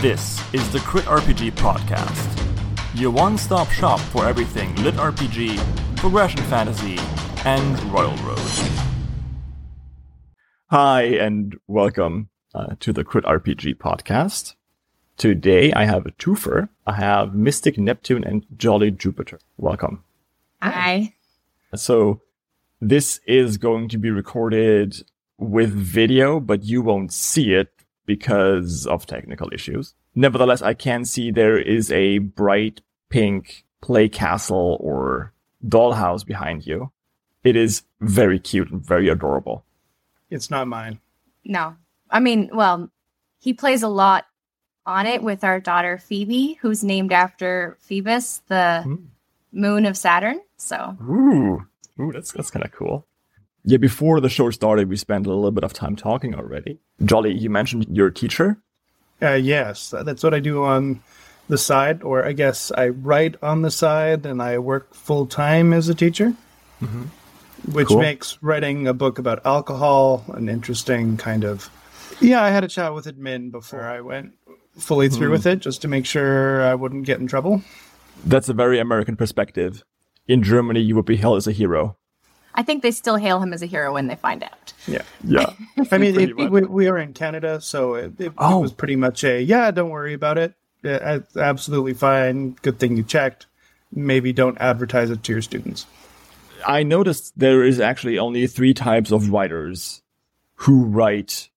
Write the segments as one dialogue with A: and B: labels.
A: This is the Crit RPG Podcast, your one stop shop for everything Lit RPG, Progression Fantasy, and Royal Road. Hi, and welcome uh, to the Crit RPG Podcast. Today I have a twofer. I have Mystic Neptune and Jolly Jupiter. Welcome.
B: Hi.
A: So, this is going to be recorded with video, but you won't see it because of technical issues. Nevertheless, I can see there is a bright pink play castle or dollhouse behind you. It is very cute and very adorable.
C: It's not mine.
B: No. I mean, well, he plays a lot on it with our daughter Phoebe, who's named after Phoebus, the
A: Hmm.
B: moon of Saturn. So,
A: Ooh, ooh, that's that's kind of cool. Yeah, before the show started, we spent a little bit of time talking already. Jolly, you mentioned your teacher.
C: Uh, yes, that's what I do on the side, or I guess I write on the side and I work full time as a teacher, which
A: Cool.
C: makes writing a book about alcohol an interesting kind of. Yeah, I had a chat with admin before I went fully through with it, just to make sure I wouldn't get in trouble.
A: That's a very American perspective. In Germany, you would be hailed as a hero.
B: I think they still hail him as a hero when they find out.
C: Yeah,
A: Yeah.
C: I mean,
A: Pretty
C: it, we, we are in Canada, so it, it,
A: Oh.
C: it was pretty much a yeah. Don't worry about it. Yeah, absolutely fine. Good thing you checked. Maybe don't advertise it to your students.
A: I noticed there is actually only three types of writers who write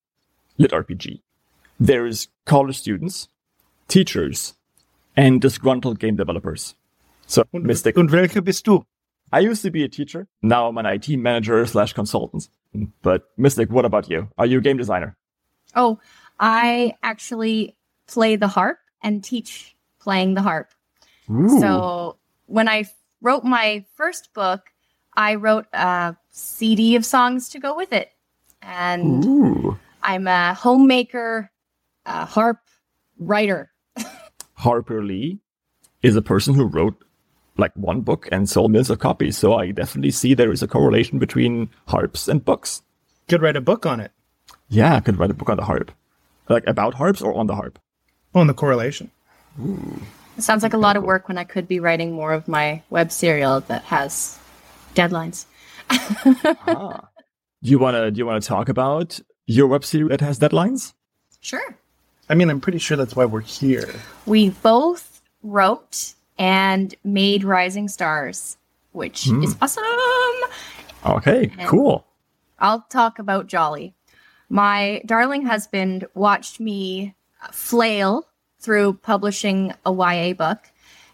A: lit RPG. There's college students, teachers, and disgruntled game developers. So, Mystic,
C: Und welche bist du?
A: I used to be a teacher. Now I'm an IT manager slash consultant. But Mystic, what about you? Are you a game designer?
B: Oh, I actually play the harp and teach playing the harp.
A: Ooh.
B: So when I wrote my first book, I wrote a CD of songs to go with it. And
A: Ooh.
B: I'm a homemaker, a harp writer.
A: Harper Lee is a person who wrote like one book and sold millions of copies. So I definitely see there is a correlation between harps and books.
C: Could write a book on it.
A: Yeah, I could write a book on the harp. Like about harps or on the harp.
C: On the correlation.
B: It sounds like a lot of work when I could be writing more of my web serial that has deadlines.
A: ah. Do you wanna do you wanna talk about your web serial that has deadlines?
B: Sure.
C: I mean, I'm pretty sure that's why we're here.
B: We both wrote and made Rising Stars, which is awesome.
A: Okay, cool.
B: I'll talk about Jolly. My darling husband watched me flail through publishing a YA book.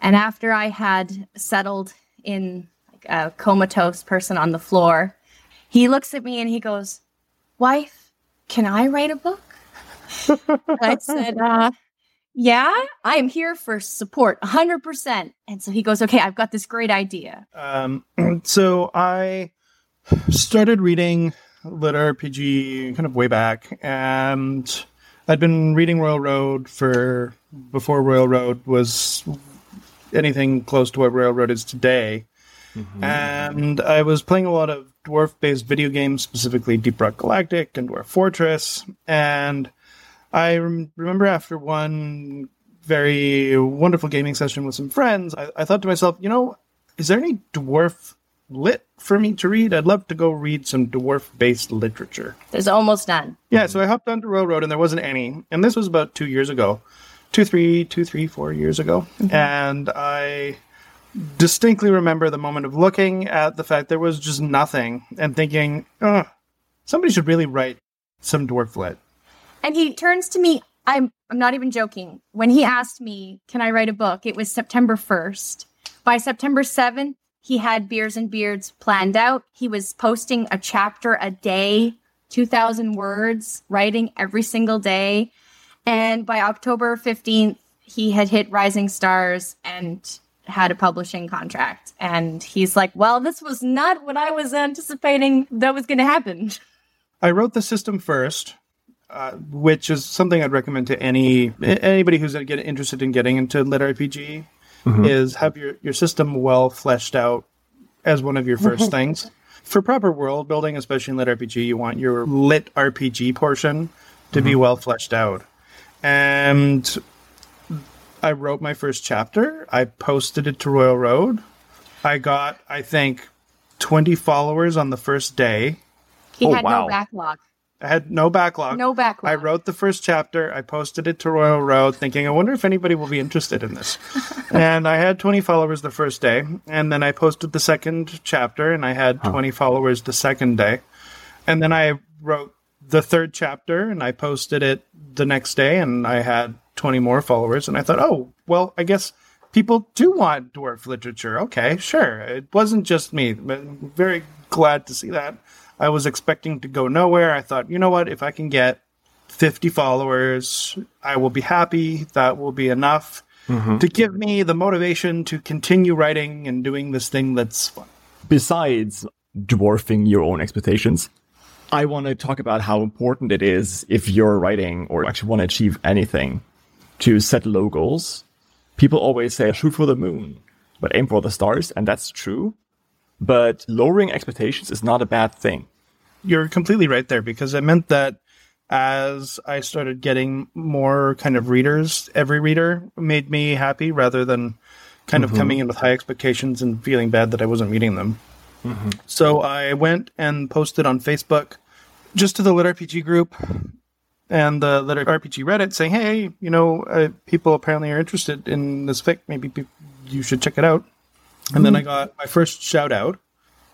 B: And after I had settled in like a comatose person on the floor, he looks at me and he goes, Wife, can I write a book? I said, uh, Yeah, I am here for support 100%. And so he goes, Okay, I've got this great idea.
C: Um, so I started reading lit RPG kind of way back, and I'd been reading Royal Road for before Royal Road was anything close to what Royal Road is today. And I was playing a lot of dwarf based video games, specifically Deep Rock Galactic and Dwarf Fortress. And I rem- remember after one very wonderful gaming session with some friends, I, I thought to myself, you know, is there any dwarf lit for me to read? I'd love to go read some dwarf based literature.
B: There's almost none.
C: Yeah, so I hopped onto Royal Road and there wasn't any. And this was about two years ago. Two, three, two, three, four years ago. Mm-hmm. And I distinctly remember the moment of looking at the fact there was just nothing and thinking, oh, somebody should really write some dwarf lit.
B: And he turns to me. I'm I'm not even joking. When he asked me, "Can I write a book?" It was September 1st. By September 7th, he had Beers and Beards planned out. He was posting a chapter a day, 2000 words, writing every single day. And by October 15th, he had hit Rising Stars and had a publishing contract. And he's like, "Well, this was not what I was anticipating that was going to happen."
C: I wrote the system first, uh, which is something I'd recommend to any anybody who's get interested in getting into lit RPG. Is have your your system well fleshed out as one of your first things. for proper world building, especially in lit RPG, you want your lit RPG portion to be well fleshed out. And I wrote my first chapter. I posted it to Royal Road. I got, I think, 20 followers on the first day.
B: He
A: Oh,
B: had
A: wow.
B: no backlog.
C: I had no backlog.
B: No backlog.
C: I wrote the first chapter. I posted it to Royal Road, thinking, I wonder if anybody will be interested in this. and I had 20 followers the first day. And then I posted the second chapter, and I had 20 followers the second day. And then I wrote the third chapter, and I posted it the next day, and I had 20 more followers. And I thought, oh, well, I guess people do want dwarf literature. Okay, sure. It wasn't just me. But I'm very glad to see that. I was expecting to go nowhere. I thought, you know what? If I can get 50 followers, I will be happy. That will be enough mm-hmm. to give me the motivation to continue writing and doing this thing that's fun.
A: Besides dwarfing your own expectations, I want to talk about how important it is if you're writing or actually want to achieve anything to set low goals. People always say shoot for the moon, but aim for the stars, and that's true. But lowering expectations is not a bad thing.
C: You're completely right there because it meant that as I started getting more kind of readers, every reader made me happy rather than kind of mm-hmm. coming in with high expectations and feeling bad that I wasn't meeting them. Mm-hmm. So I went and posted on Facebook just to the Lit RPG group and the Lit RPG Reddit saying, hey, you know, uh, people apparently are interested in this fic. Maybe pe- you should check it out. And then mm-hmm. I got my first shout out.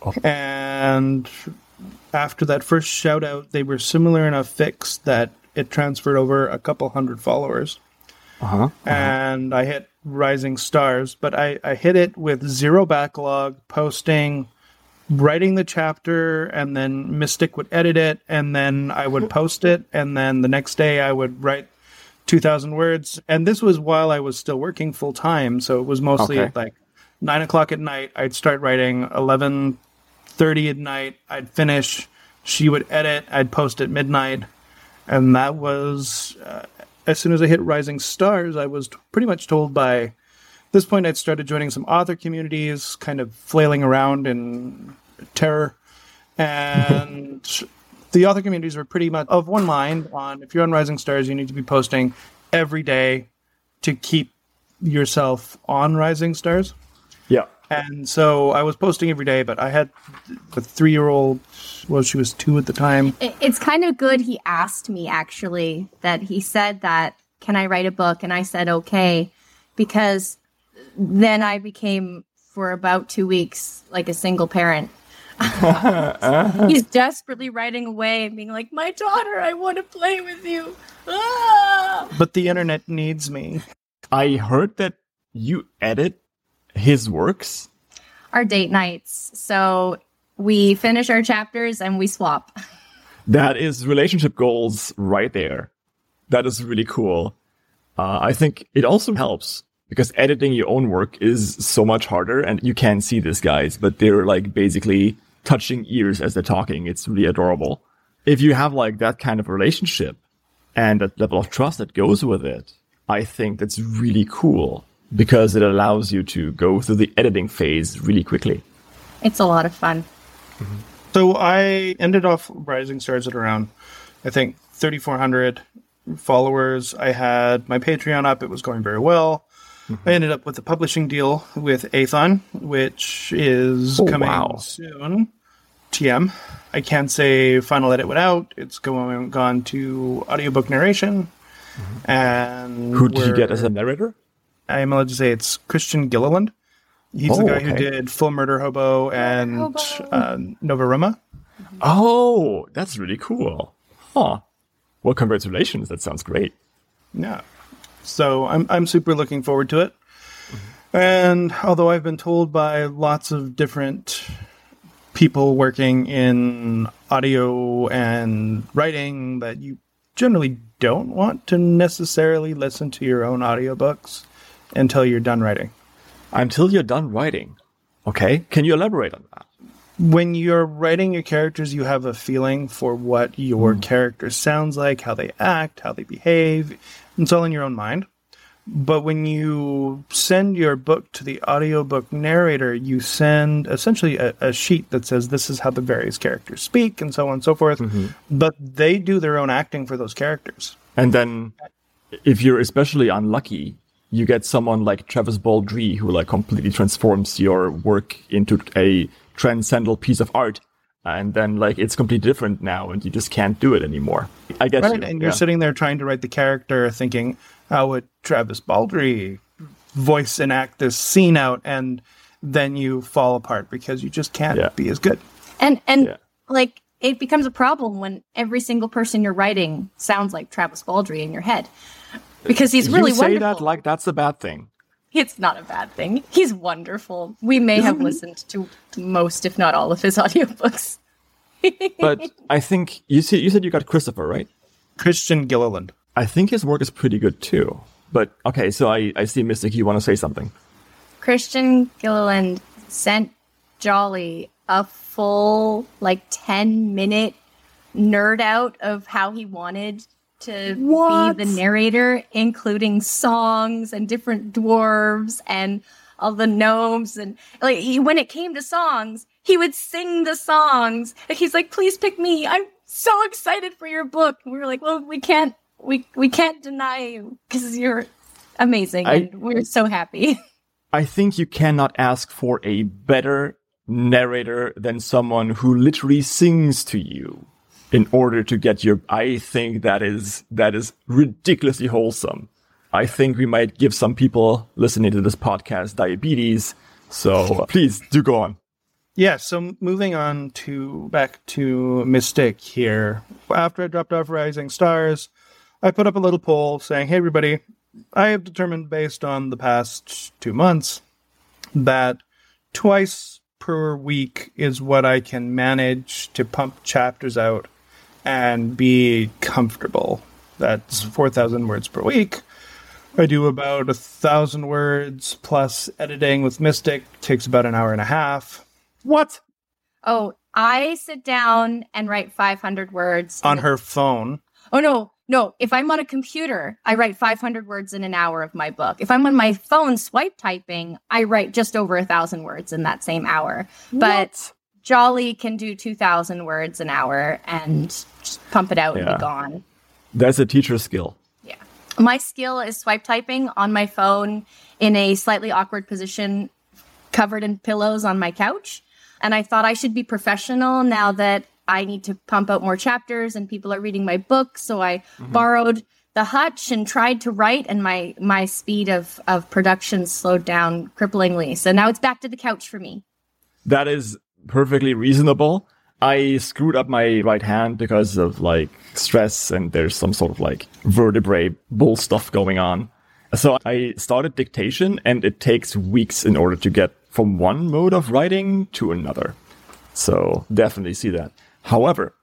C: Oh. And after that first shout out, they were similar enough fics that it transferred over a couple hundred followers.
A: Uh-huh.
C: And I hit Rising Stars, but I, I hit it with zero backlog, posting, writing the chapter, and then Mystic would edit it, and then I would post it, and then the next day I would write 2,000 words. And this was while I was still working full time, so it was mostly
A: Okay.
C: at like nine o'clock at night. I'd start writing eleven thirty at night. I'd finish. She would edit. I'd post at midnight, and that was uh, as soon as I hit Rising Stars. I was t- pretty much told by this point I'd started joining some author communities, kind of flailing around in terror, and the author communities were pretty much of one mind on if you're on Rising Stars, you need to be posting every day to keep yourself on Rising Stars.
A: Yeah.
C: And so I was posting every day, but I had a three year old, well, she was two at the time.
B: It's kind of good he asked me actually that he said that can I write a book and I said okay because then I became for about 2 weeks like a single parent. He's desperately writing away and being like my daughter I want to play with you. Ah!
C: But the internet needs me.
A: I heard that you edit his works.
B: Our date nights. So we finish our chapters and we swap.
A: That is relationship goals right there. That is really cool. Uh, I think it also helps because editing your own work is so much harder and you can't see these guys, but they're like basically touching ears as they're talking. It's really adorable. If you have like that kind of relationship and that level of trust that goes with it, I think that's really cool because it allows you to go through the editing phase really quickly.
B: It's a lot of fun. Mm-hmm.
C: So I ended off Rising Stars at around, I think, 3,400 followers. I had my Patreon up, it was going very well. Mm-hmm. I ended up with a publishing deal with Aethon, which is
A: Oh,
C: coming
A: wow.
C: soon. TM. I can't say final edit went out. It's going gone to audiobook narration. Mm-hmm. And
A: Who did you get as a narrator?
C: I'm allowed to say it's Christian Gilliland. He's the
A: Oh,
C: guy who did Full Murder Hobo and
B: Hobo.
C: uh, Nova Roma.
A: Oh, that's really cool. Huh. Well, congratulations. That sounds great.
C: Yeah. So I'm I'm super looking forward to it. And although I've been told by lots of different people working in audio and writing that you generally don't want to necessarily listen to your own audiobooks until you're done writing.
A: Until you're done writing. Okay. Can you elaborate on that?
C: when you're writing your characters, you have a feeling for what your hmm. character sounds like, how they act, how they behave. It's all in your own mind. But when you send your book to the audiobook narrator, you send essentially a, a sheet that says this is how the various characters speak and so on and so forth. Mm-hmm. But they do their own acting for those characters.
A: And then, if you're especially unlucky, you get someone like Travis Baldree who like completely transforms your work into a transcendental piece of art. And then like it's completely different now, and you just can't do it anymore. I guess,
C: Right, and you're sitting there trying to write the character, thinking, "How would Travis Baldree voice and act this scene out?" And then you fall apart because you just can't
A: Yeah.
C: be as good.
B: And and
A: Yeah.
B: like it becomes a problem when every single person you're writing sounds like Travis Baldree in your head. Because he's really
A: you say
B: wonderful.
A: that like that's a bad thing.
B: it's not a bad thing. He's wonderful. We may have listened to most, if not all, of his audiobooks.
A: But I think you see, you said you got Christopher, right?
C: Christian Gilliland.
A: I think his work is pretty good too. But okay, so I, I see Mystic, you want to say something.
B: Christian Gilliland sent Jolly a full, like, 10 minute nerd out of how he wanted to
A: What?
B: be the narrator, including songs and different dwarves and all the gnomes. And like, he, when it came to songs, he would sing the songs. Like, he's like, please pick me. I'm so excited for your book. And we were like, well, we can't, we, we can't deny you because you're amazing.
A: I-
B: and we're so happy.
A: I think you cannot ask for a better narrator than someone who literally sings to you in order to get your I think that is that is ridiculously wholesome. I think we might give some people listening to this podcast diabetes. So please do go on.
C: Yeah, so moving on to back to Mystic here. After I dropped off Rising Stars, I put up a little poll saying, "Hey everybody, I have determined based on the past 2 months that twice per week is what I can manage to pump chapters out and be comfortable. That's 4,000 words per week. I do about a thousand words plus editing with Mystic takes about an hour and a half.
A: What?
B: Oh, I sit down and write 500 words.
C: on her phone.
B: Oh, no, no. If I'm on a computer, I write 500 words in an hour of my book. If I'm on my phone swipe typing, I write just over a thousand words in that same hour. But Jolly can do 2,000 words an hour and just pump it out and be gone.
A: That's a teacher skill.
B: Yeah. My skill is swipe typing on my phone in a slightly awkward position, covered in pillows on my couch. And I thought I should be professional now that I need to pump out more chapters and people are reading my book. So I mm-hmm. borrowed the hutch and tried to write and my my speed of of production slowed down cripplingly. So now it's back to the couch for me.
A: That is perfectly reasonable. I screwed up my right hand because of like stress and there's some sort of like vertebrae bull stuff going on. So I started dictation and it takes weeks in order to get from one mode of writing to another. So definitely see that. However,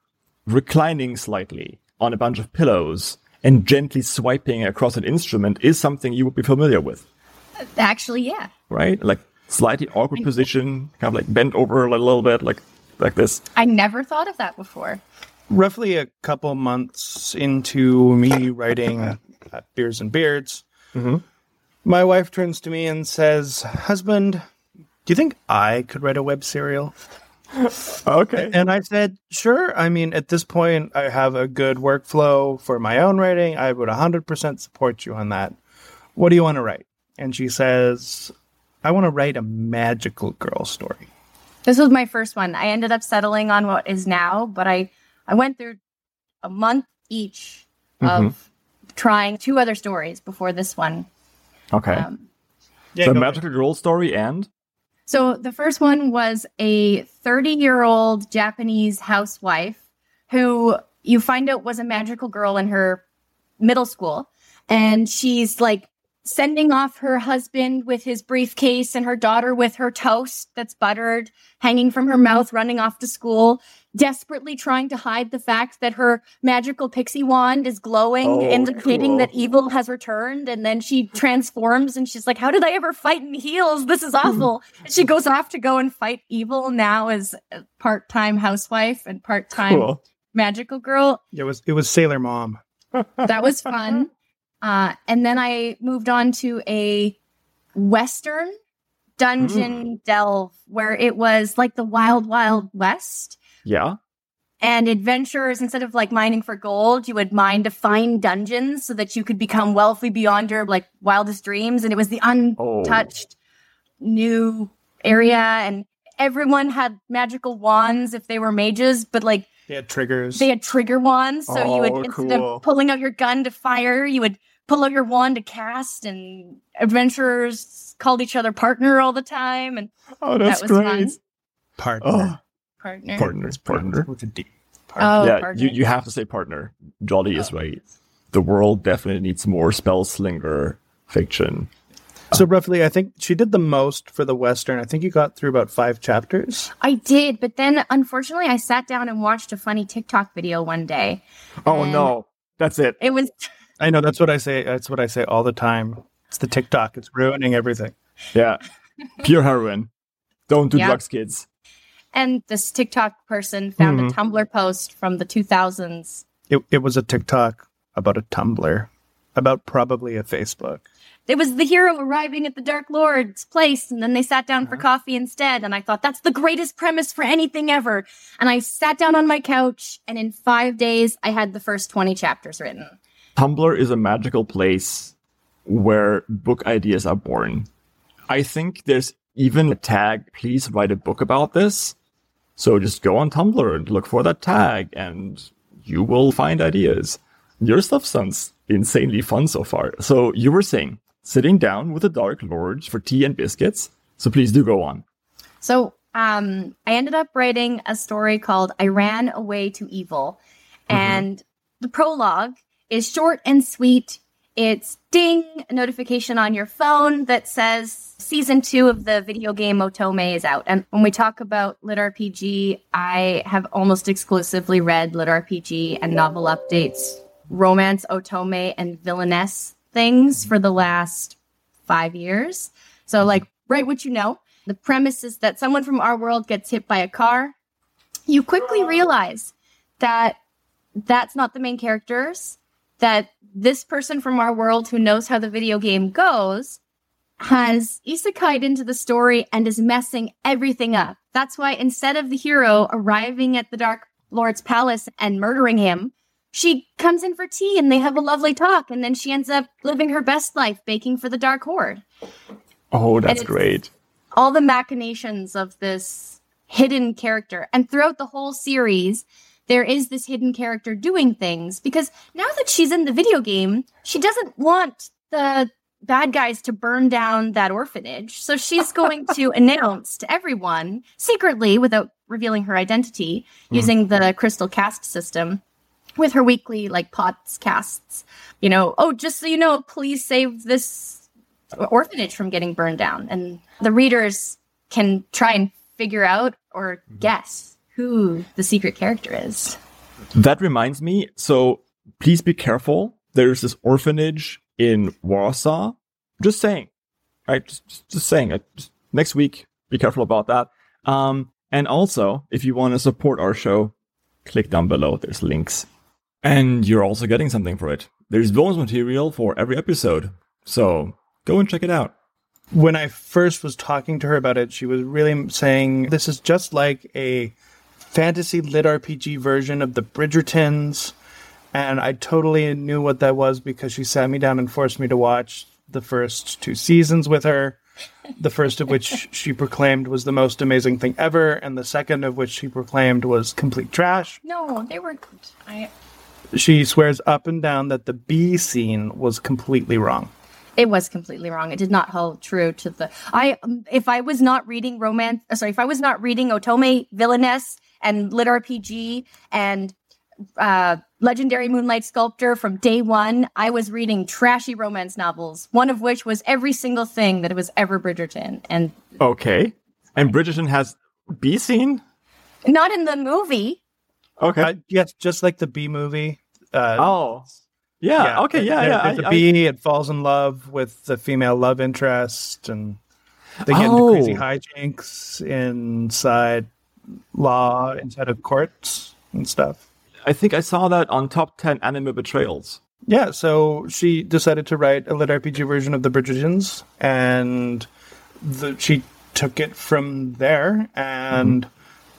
A: reclining slightly on a bunch of pillows and gently swiping across an instrument is something you would be familiar with
B: Actually, yeah.
A: right? Like slightly awkward position, kind of like bent over a little bit, like like this.
B: I never thought of that before.
C: Roughly a couple months into me writing uh, Beers and Beards, my wife turns to me and says, Husband, do you think I could write a web serial?
A: Okay.
C: And I said, Sure. I mean, at this point, I have a good workflow for my own writing. I would 100% support you on that. What do you want to write? And she says, I want to write a magical girl story.
B: This was my first one. I ended up settling on what is now, but I I went through a month each of trying two other stories before this one.
A: Okay.
B: Um,
C: Yeah,
A: so
C: go
A: magical girl story and
B: so the first one was a 30 year old Japanese housewife who you find out was a magical girl in her middle school. And she's like sending off her husband with his briefcase and her daughter with her toast that's buttered hanging from her mm-hmm. mouth, running off to school, desperately trying to hide the fact that her magical pixie wand is glowing,
A: Oh,
B: indicating
A: cool.
B: that evil has returned. And then she transforms and she's like, How did I ever fight in heels? This is awful. and she goes off to go and fight evil now as a part time housewife and part time
A: cool.
B: magical girl
C: It was it was Sailor Mom.
B: that was fun. Uh, and then I moved on to a Western dungeon delve where it was like the Wild Wild West.
A: Yeah.
B: And adventurers, instead of like mining for gold, you would mine to find dungeons so that you could become wealthy beyond your like wildest dreams. And it was the
A: Oh.
B: untouched new area. And everyone had magical wands if they were mages, but like
C: They had triggers.
B: they had trigger wands. So you
C: Oh,
B: would, instead
C: cool.
B: of pulling out your gun to fire, you would pull out your wand to cast. And adventurers called each other partner all the time. And
A: Oh,
B: that was fun.
C: partner.
A: Oh,
B: Partner.
A: partners, partner.
C: With a D.
B: Oh,
A: yeah,
B: partner.
A: you, you have to say partner. Jolly is oh. right. The world definitely needs more spell slinger fiction.
C: So roughly, I think she did the most for the Western. I think you got through about five chapters.
B: I did, but then unfortunately, I sat down and watched a funny TikTok video one day.
A: Oh no, that's it.
B: It was
C: I know that's what I say. That's what I say all the time. It's the TikTok. It's ruining everything.
A: Yeah, pure heroin. Don't do
B: Yeah.
A: drugs, kids.
B: and this TikTok person found
C: Mhm.
B: a Tumblr post from the 2000s.
C: It, it was a TikTok about a Tumblr, about probably a Facebook.
B: It was the hero arriving at the Dark Lord's place, and then they sat down for coffee instead. And I thought that's the greatest premise for anything ever. And I sat down on my couch, and in five days, I had the first 20 chapters written.
A: Tumblr is a magical place where book ideas are born. I think there's even a tag, please write a book about this. So just go on Tumblr and look for that tag and you will find ideas. Your stuff sounds insanely fun so far. So you were saying sitting down with the Dark Lord for tea and biscuits. So please do go on.
B: So um, I ended up writing a story called I Ran Away to Evil. And the prologue is short and sweet. It's ding, notification on your phone that says season two of the video game Otome is out. And when we talk about Lit RPG, I have almost exclusively read Lit RPG and novel updates, romance, Otome, and villainess things for the last five years. So, like, write what you know. The premise is that someone from our world gets hit by a car. You quickly realize that that's not the main characters, that this person from our world who knows how the video game goes has isekai'd into the story and is messing everything up. That's why instead of the hero arriving at the Dark Lord's palace and murdering him, she comes in for tea and they have a lovely talk, and then she ends up living her best life baking for the Dark Horde
A: Oh, that's great.
B: all the machinations of this hidden character. And throughout the whole series, there is this hidden character doing things because now that she's in the video game, she doesn't want the bad guys to burn down that orphanage. So she's going to announce to everyone secretly without revealing her identity mm-hmm. using the crystal cast system with her weekly like pots casts. You know, oh, just so you know, please save this orphanage from getting burned down. And the readers can try and figure out or mm-hmm. guess who the secret character is.
A: That reminds me. So please be careful. There's this orphanage in Warsaw. Just saying, right? Just, just- just saying. Like, just next week, be careful about that. Um, and also, if you want to support our show, click down below. There's links, and you're also getting something for it. There's bonus material for every episode, so go and check it out.
C: When I first was talking to her about it, she was really saying this is just like a fantasy lit RPG version of the Bridgertons. And I totally knew what that was because she sat me down and forced me to watch the first two seasons with her. The first of which she proclaimed was the most amazing thing ever, and the second of which she proclaimed was complete trash.
B: No, they weren't. I,
C: She swears up and down that the bee scene was completely wrong.
B: it was completely wrong. It did not hold true to the. I if I was not reading romance, uh, sorry, if I was not reading Otome Villainess and Lit RPG and uh, Legendary Moonlight Sculptor from day one, I was reading trashy romance novels. One of which was every single thing that was ever Bridgerton, and
A: Okay. And Bridgerton has B scene.
B: not in the movie.
A: Okay.
C: Uh, yes, just like the B movie. Uh,
A: oh. Yeah. Okay. Yeah.
C: there-
A: yeah.
C: There's
A: I-
C: a
A: I-
C: bee. it falls in love with the female love interest, and they get into crazy
A: Oh.
C: hijinks inside law, inside of courts and stuff.
A: I think I saw that on top 10 anime betrayals.
C: yeah, so she decided to write a lit RPG version of the Bridgertons, and the, she took it from there, and mm-hmm.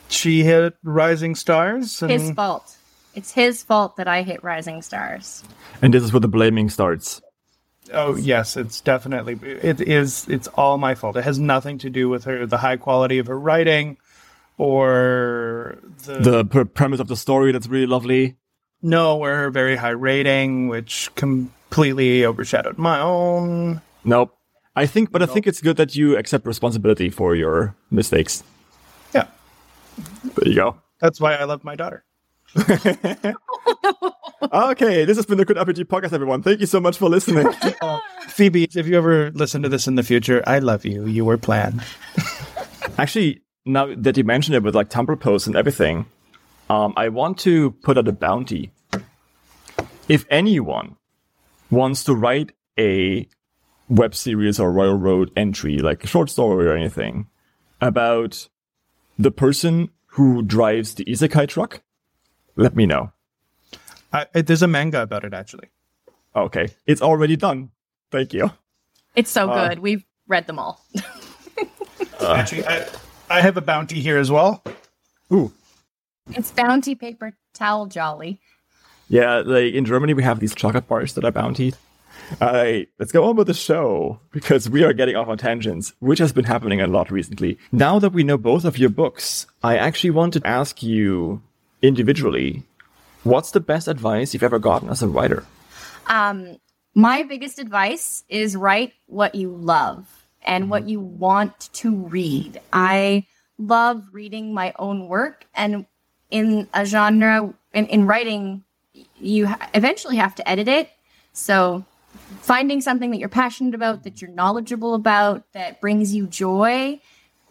C: she hit Rising Stars. And
B: His fault. It's his fault that I hit Rising Stars.
A: And this is where the blaming starts.
C: oh yes, it's definitely it is. It's all my fault. It has nothing to do with her, the high quality of her writing, or the,
A: The pr- premise of the story that's really lovely.
C: no, or her very high rating, which completely overshadowed my own.
A: Nope. I think, but I think it's good that you accept responsibility for your mistakes.
C: Yeah,
A: There you go.
C: that's why I love my daughter.
A: Okay, this has been the Good RPG podcast, everyone. Thank you so much for listening.
C: Uh, Phoebe, if you ever listen to this in the future, I love you. You were planned.
A: Actually, now that you mentioned it with like Tumblr posts and everything, um, I want to put out a bounty. If anyone wants to write a web series or Royal Road entry, like a short story or anything, about the person who drives the isekai truck, let me know.
C: I, I- there's a manga about it actually.
A: Okay, it's already done. Thank you.
B: It's so
A: Uh.
B: good. We've read them all.
C: actually, I, I have a bounty here as well.
A: Ooh,
B: it's bounty paper towel jolly.
A: Yeah, like in Germany, we have these chocolate bars that are bountied. All right, let's go on with the show because we are getting off on tangents, which has been happening a lot recently. Now that we know both of your books, I actually want to ask you individually what's the best advice you've ever gotten as a writer?
B: Um, my biggest advice is write what you love and what you want to read. I love reading my own work, and in a genre, in, in writing, you eventually have to edit it. So, finding something that you're passionate about, that you're knowledgeable about, that brings you joy,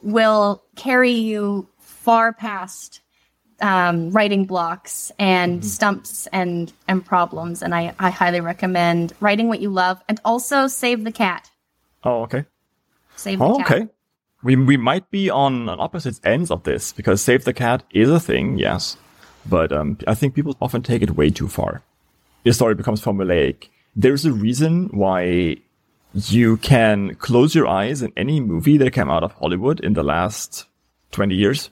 B: will carry you far past um, writing blocks and stumps and and problems. And I, I highly recommend writing what you love and also save the cat.
A: Oh, okay.
B: Save the
A: Oh,
B: cat.
A: okay. We, we might be on, on opposite ends of this because Save the Cat is a thing, yes. But um, I think people often take it way too far. The story becomes formulaic. There's a reason why you can close your eyes in any movie that came out of Hollywood in the last 20 years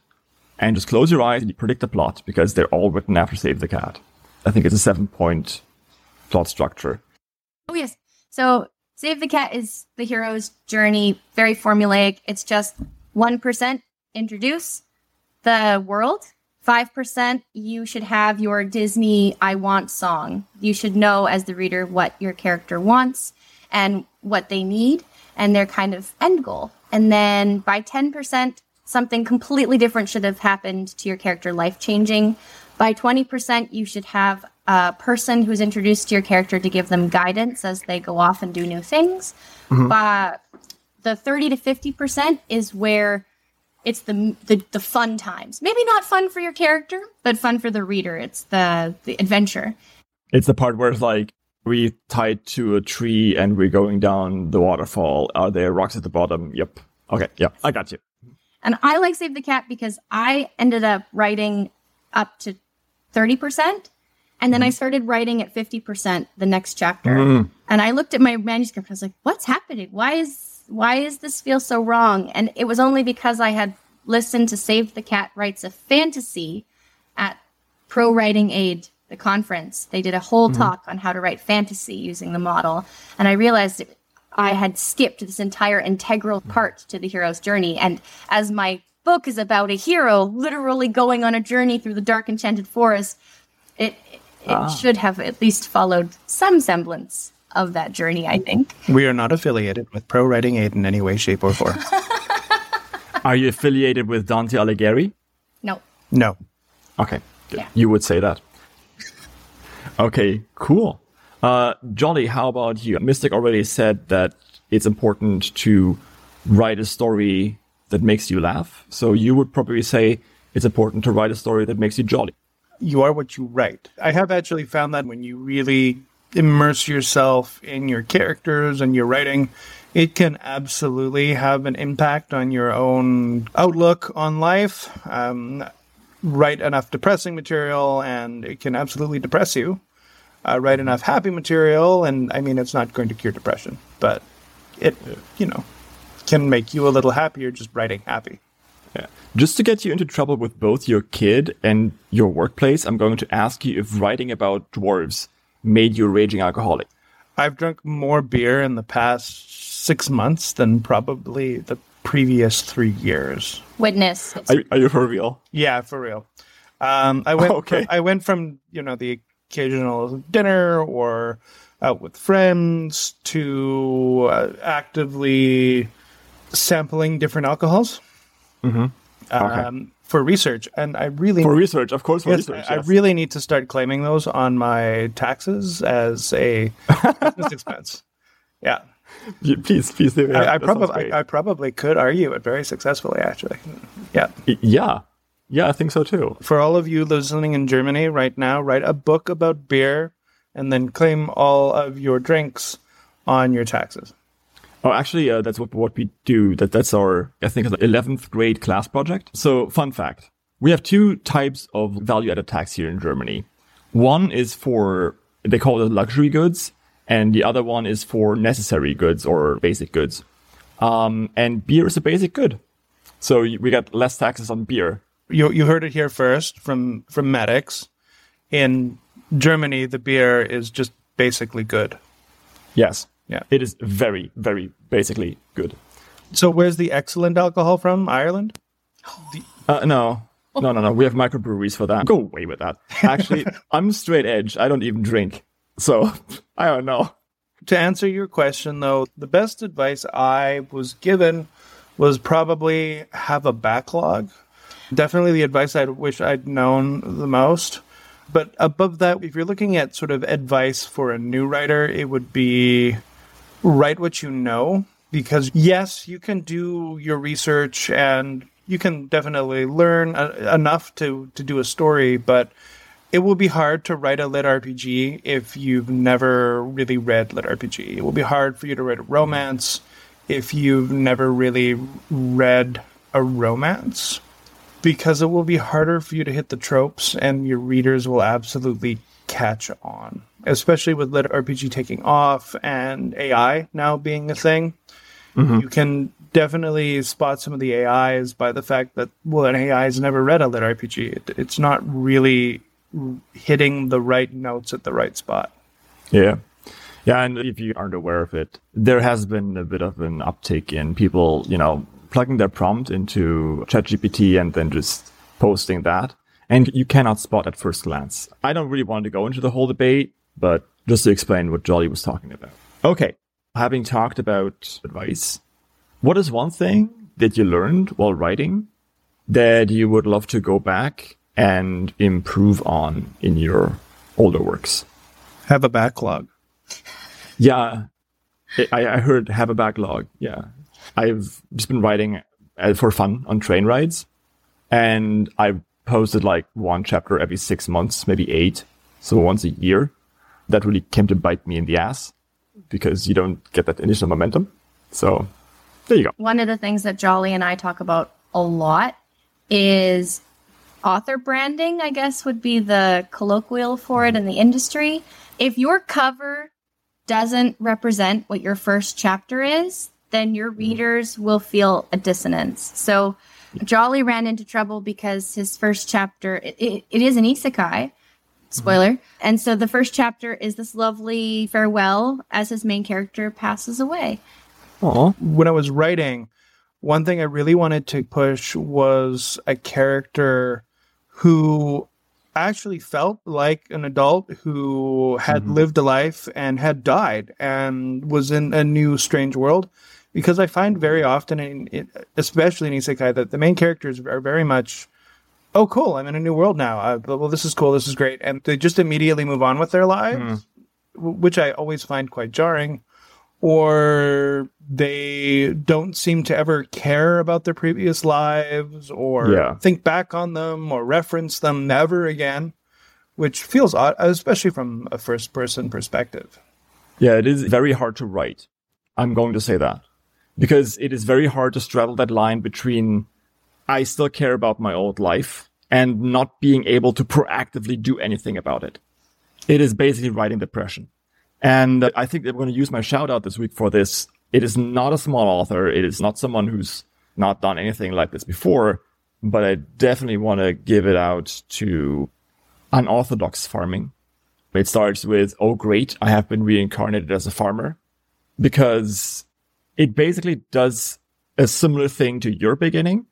A: and just close your eyes and you predict the plot because they're all written after Save the Cat. I think it's a seven point plot structure.
B: Oh yes. So Save the Cat is the hero's journey, very formulaic. It's just one percent introduce the world. Five percent you should have your Disney I want song. You should know as the reader what your character wants and what they need and their kind of end goal. And then by ten percent, something completely different should have happened to your character, life changing. By 20%, you should have a person who's introduced to your character to give them guidance as they go off and do new things. Mm-hmm. But the 30 to 50% is where it's the, the the fun times. Maybe not fun for your character, but fun for the reader. It's the the adventure.
A: It's the part where it's like we tied to a tree and we're going down the waterfall. Are there rocks at the bottom? Yep. Okay. Yeah, I got you.
B: And I like Save the Cat because I ended up writing up to 30%. And then I mm-hmm. started writing at 50% the next chapter. Mm-hmm. And I looked at my manuscript. I was like, what's happening? Why is, why is this feel so wrong? And it was only because I had listened to Save the Cat Writes a Fantasy at Pro Writing Aid, the conference. They did a whole mm-hmm. talk on how to write fantasy using the model. And I realized it, I had skipped this entire integral part to the hero's journey. And as my book is about a hero literally going on a journey through the dark enchanted forest, it it should have at least followed some semblance of that journey, I think.
C: We are not affiliated with Pro Writing Aid in any way, shape, or form.
A: Are you affiliated with Dante Alighieri?
B: No.
C: no.
A: Okay.
B: Yeah.
A: You would say that. okay. Cool. Uh, Jolly, how about you? Mystic already said that it's important to write a story that makes you laugh. So you would probably say it's important to write a story that makes you jolly.
C: You are what you write. I have actually found that when you really immerse yourself in your characters and your writing, it can absolutely have an impact on your own outlook on life. Um, write enough depressing material, and it can absolutely depress you. uh, write enough happy material, and I mean, it's not going to cure depression, but it, you know, can make you a little happier just writing happy.
A: Yeah. Just to get you into trouble with both your kid and your workplace, I'm going to ask you if writing about dwarves made you a raging alcoholic.
C: I've drunk more beer in the past six months than probably the previous three years.
B: Witness.
A: Are, are you for real?
C: Yeah, for real. Um, I went.
A: Okay.
C: I went from you know the occasional dinner or out with friends to uh, actively sampling different alcohols
A: Okay.
C: um, for research, and I really
A: For research, of course, for
C: Yes,
A: research.
C: I really need to start claiming those on my taxes as a business expense. Yeah,
A: please, please do. Yeah,
C: I, I probably. I, I probably could argue it very successfully. Actually, yeah.
A: Yeah. Yeah, I think so too.
C: For all of you listening in Germany right now, write a book about beer, and then claim all of your drinks on your taxes.
A: Oh, actually, uh, that's what, what we do. That that's our, I think, 11th grade class project. So, fun fact: we have two types of value-added tax here in Germany. One is for they call it luxury goods, and the other one is for necessary goods or basic goods. Um, and beer is a basic good, so we got less taxes on beer.
C: You you heard it here first from from Madix. In Germany, the beer is just basically good.
A: Yes,
C: Yeah.
A: it is very, very basically good.
C: So, where's the excellent alcohol from? Ireland.
A: Uh, no, no, no, no. We have microbreweries for that. Go away with that. Actually, I'm straight edge. I don't even drink. So I don't know.
C: To answer your question, though, the best advice I was given was probably have a backlog. Definitely the advice I wish I'd known the most. But above that, if you're looking at sort of advice for a new writer, it would be write what you know. Because yes, you can do your research and you can definitely learn uh, enough to, to do a story, but it will be hard to write a lit RPG if you've never really read lit RPG. It will be hard for you to write a romance if you've never really read a romance because it will be harder for you to hit the tropes and your readers will absolutely catch on. Especially with lit RPG taking off and AI now being a thing. Mm-hmm. You can definitely spot some of the AIs by the fact that well an AI has never read a lit RPG. It, it's not really hitting the right notes at the right spot.
A: Yeah. Yeah. And if you aren't aware of it, there has been a bit of an uptick in people, you know, plugging their prompt into ChatGPT and then just posting that. And you cannot spot at first glance. I don't really want to go into the whole debate, but just to explain what Jolly was talking about. Okay. Having talked about advice, what is one thing that you learned while writing that you would love to go back and improve on in your older works?
C: Have a backlog.
A: Yeah, I, I heard have a backlog. Yeah, I've just been writing uh, for fun on train rides, and I posted like one chapter every six months, maybe eight, so once a year. That really came to bite me in the ass because you don't get that initial momentum. So there you go.
B: One of the things that Jolly and I talk about a lot is author branding, I guess would be the colloquial for it in the industry. If your cover doesn't represent what your first chapter is, then your mm-hmm. readers will feel a dissonance. So Jolly ran into trouble because his first chapter it, it, it is an isekai. Spoiler. Mm-hmm. And so the first chapter is this lovely farewell as his main character passes away.
A: Aw.
C: When I was writing, one thing I really wanted to push was a character who actually felt like an adult who had mm-hmm. lived a life and had died and was in a new strange world because i find very often in, in especially in isekai that the main characters are very much oh cool i'm in a new world now uh, well this is cool this is great and they just immediately move on with their lives w- which i always find quite jarring or they don't seem to ever care about their previous lives or
A: Yeah.
C: think back on them or reference them never again, which feels odd, especially from a first person perspective.
A: Yeah, it is very hard to write. I'm going to say that because it is very hard to straddle that line between I still care about my old life and not being able to proactively do anything about it. It is basically writing depression. And I think I'm going to use my shout out this week for this. It is not a small author. It is not someone who's not done anything like this before, but I definitely want to give it out to unorthodox farming. It starts with, Oh, great. I have been reincarnated as a farmer because it basically does a similar thing to your beginning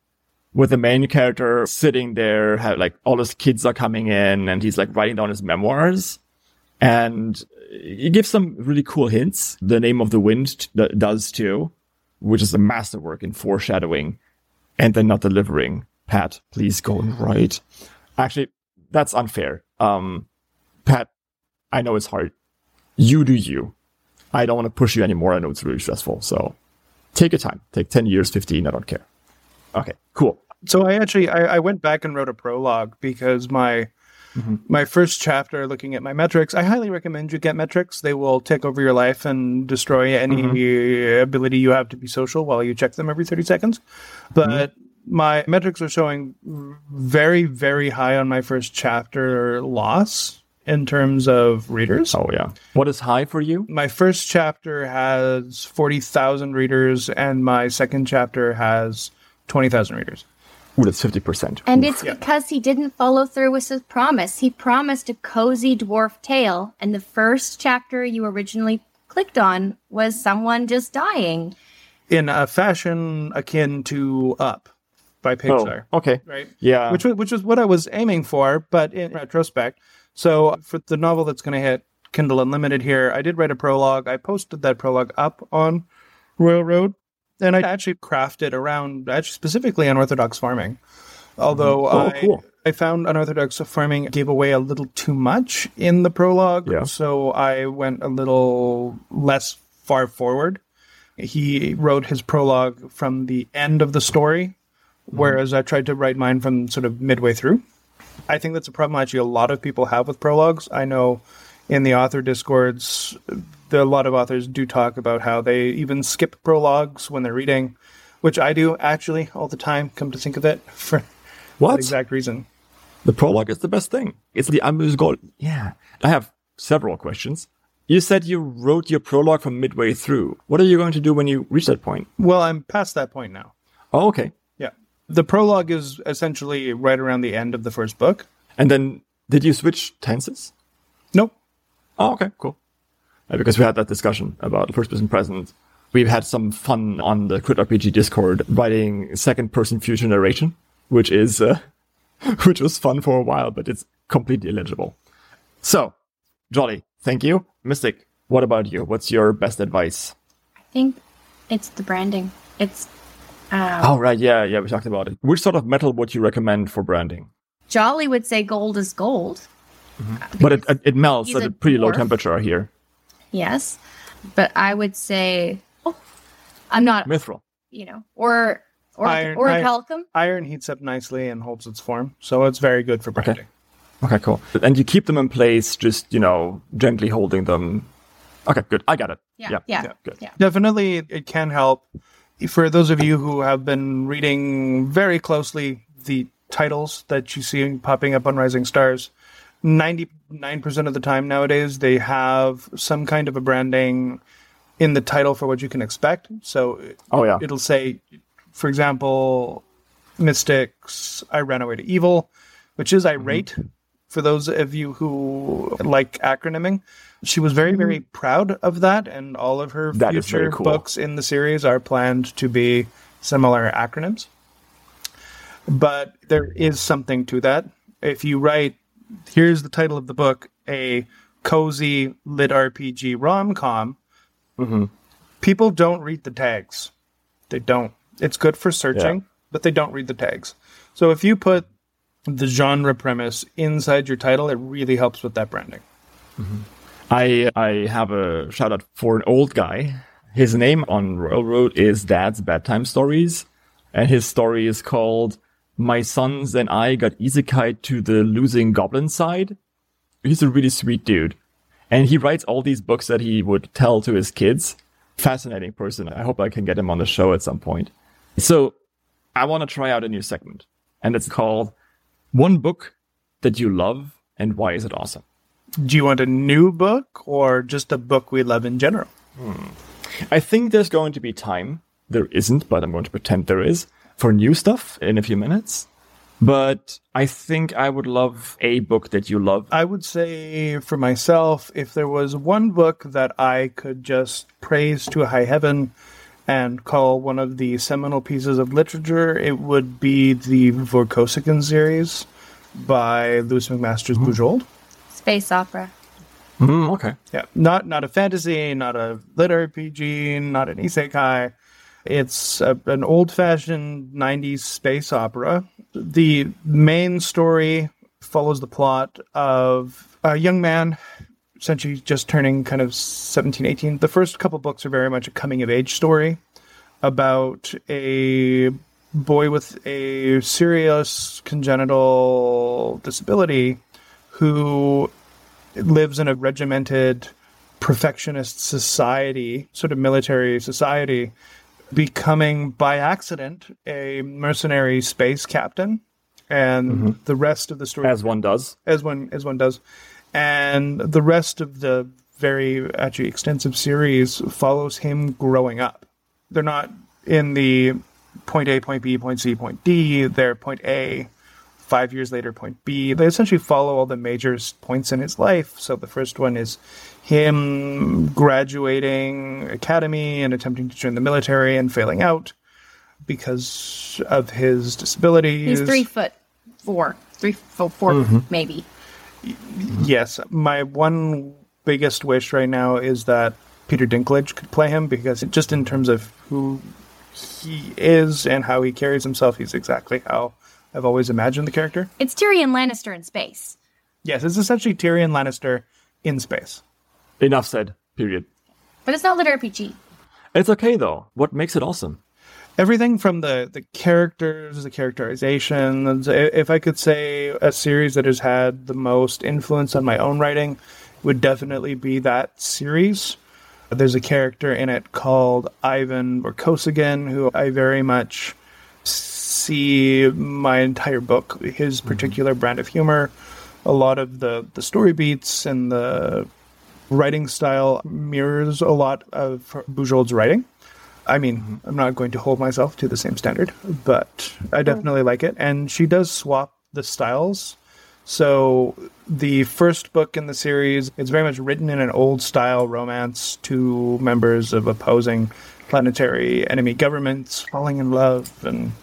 A: with the main character sitting there, have, like all his kids are coming in and he's like writing down his memoirs. And he gives some really cool hints. The name of the wind t- does too, which is a masterwork in foreshadowing and then not delivering. Pat, please go and write. Actually, that's unfair. Um, Pat, I know it's hard. You do you. I don't want to push you anymore. I know it's really stressful. So take your time. Take 10 years, 15. I don't care. Okay, cool.
C: So I actually I, I went back and wrote a prologue because my mm-hmm. my first chapter looking at my metrics, I highly recommend you get metrics. They will take over your life and destroy any mm-hmm. ability you have to be social while you check them every 30 seconds. But mm-hmm. my metrics are showing very, very high on my first chapter loss in terms of readers.
A: Oh yeah. What is high for you?
C: My first chapter has 40,000 readers and my second chapter has 20,000 readers.
A: Ooh, that's 50%.
B: And Oof. it's yeah. because he didn't follow through with his promise. He promised a cozy dwarf tale, and the first chapter you originally clicked on was someone just dying.
C: In a fashion akin to Up by oh, Pixar.
A: Oh, okay.
C: Right?
A: Yeah.
C: Which was, which was what I was aiming for, but in retrospect. So for the novel that's going to hit Kindle Unlimited here, I did write a prologue. I posted that prologue up on Royal Road and I actually crafted around actually specifically unorthodox farming. Although oh, I, cool. I found unorthodox farming gave away a little too much in the prologue, yeah. so I went a little less far forward. He wrote his prologue from the end of the story, mm-hmm. whereas I tried to write mine from sort of midway through. I think that's a problem actually a lot of people have with prologues. I know in the author discords, the, a lot of authors do talk about how they even skip prologues when they're reading, which I do actually all the time. Come to think of it, for what that exact reason.
A: The prologue is the best thing. It's the unused gold. Yeah, I have several questions. You said you wrote your prologue from midway through. What are you going to do when you reach that point?
C: Well, I'm past that point now.
A: Oh, okay.
C: Yeah. The prologue is essentially right around the end of the first book.
A: And then did you switch tenses?
C: Nope.
A: Oh, okay, cool. Uh, because we had that discussion about first person present. We've had some fun on the Crit RPG Discord writing second person future narration, which is, uh, which was fun for a while, but it's completely illegible. So, Jolly, thank you. Mystic, what about you? What's your best advice?
B: I think it's the branding. It's.
A: Um, oh, right. Yeah. Yeah. We talked about it. Which sort of metal would you recommend for branding?
B: Jolly would say gold is gold.
A: Mm-hmm. But it, it melts at a pretty dwarf. low temperature here.
B: Yes. But I would say, oh, I'm not.
A: Mithril.
B: You know, or or iron, or iron,
C: Iron heats up nicely and holds its form, so it's very good for branding.
A: Okay. okay, cool. And you keep them in place, just you know, gently holding them. Okay, good. I got it.
B: Yeah, yeah, yeah. yeah.
C: Good. yeah. Definitely, it can help. For those of you who have been reading very closely the titles that you see popping up on Rising Stars, 99% of the time nowadays, they have some kind of a branding in the title for what you can expect. So
A: oh, yeah.
C: it'll say, for example, Mystics, I ran away to evil, which is irate mm-hmm. for those of you who like acronyming. She was very, very mm-hmm. proud of that, and all of her that future cool. books in the series are planned to be similar acronyms. But there is something to that. If you write here's the title of the book a cozy lit RPG rom com. Mm-hmm. People don't read the tags. They don't. It's good for searching, yeah. but they don't read the tags. So if you put the genre premise inside your title, it really helps with that branding.
A: Mm-hmm. I I have a shout out for an old guy. His name on Royal Road is Dad's Bedtime Stories, and his story is called my sons and I got isekai to the losing goblin side. He's a really sweet dude. And he writes all these books that he would tell to his kids. Fascinating person. I hope I can get him on the show at some point. So I want to try out a new segment and it's called one book that you love and why is it awesome?
C: Do you want a new book or just a book we love in general? Hmm.
A: I think there's going to be time. There isn't, but I'm going to pretend there is for new stuff in a few minutes. But I think I would love a book that you love.
C: I would say for myself, if there was one book that I could just praise to high heaven and call one of the seminal pieces of literature, it would be the Vorkosigan series by Lois McMaster's hmm. Bujold.
B: Space opera.
A: Mm, okay.
C: Yeah, not not a fantasy, not a lit RPG, not an isekai. It's a, an old-fashioned '90s space opera. The main story follows the plot of a young man, essentially just turning kind of 17, 18. The first couple books are very much a coming-of-age story about a boy with a serious congenital disability who lives in a regimented perfectionist society, sort of military society, becoming by accident a mercenary space captain. And mm-hmm. the rest of the story,
A: As one does.
C: as one as one does, and the rest of the very actually extensive series follows him growing up. They're not in the point A, point B, point C, point D. They're point A, five years later, point B. They essentially follow all the major points in his life. So the first one is him graduating academy and attempting to join the military and failing out because of his disabilities.
B: He's three foot four, three foot 4 mm-hmm. maybe.
C: Yes, my one biggest wish right now is that Peter Dinklage could play him because just in terms of who he is and how he carries himself, he's exactly how I've always imagined the character.
B: It's Tyrion Lannister in space.
C: Yes, it's essentially Tyrion Lannister in space.
A: Enough said. Period.
B: But it's not lit RPG.
A: It's okay though. What makes it awesome?
C: Everything from the the characters, the characterization. If I could say a series that has had the most influence on my own writing, would definitely be that series. There's a character in it called Ivan Vorkosigan, who I very much see my entire book, his mhm. particular brand of humor, a lot of the, the story beats and the writing style mirrors a lot of Bujold's writing. I mean, mm-hmm. I'm not going to hold myself to the same standard, but I definitely like it. And she does swap the styles. So the first book in the series is very much written in an old style romance, two members of opposing planetary enemy governments falling in love and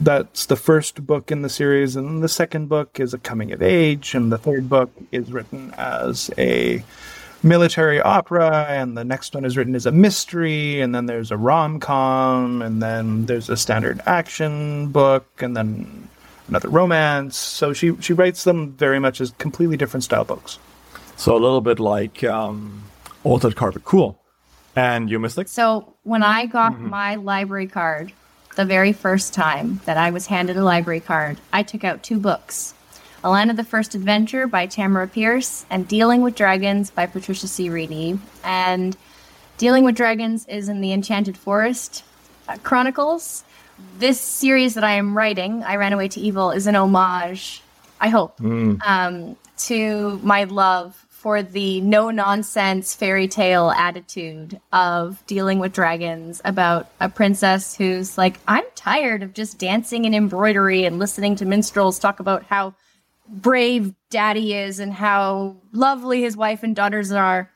C: that's the first book in the series and the second book is a coming of age and the third book is written as a military opera and the next one is written as a mystery and then there's a rom-com and then there's a standard action book and then another romance so she she writes them very much as completely different style books
A: So a little bit like um, Altered Carbon. Cool. And you, Mystic?
B: So when I got my library card, the very first time that I was handed a library card, I took out two books. A Land of the First Adventure by Tamora Pierce and Dealing with Dragons by Patricia C. Wrede. And Dealing with Dragons is in the Enchanted Forest uh, Chronicles. This series that I am writing, I Ran Away to Evil, is an homage, I hope, um, to my love for the no nonsense fairy tale attitude of dealing with dragons about a princess who's like, I'm tired of just dancing and embroidery and listening to minstrels talk about how brave daddy is and how lovely his wife and daughters are.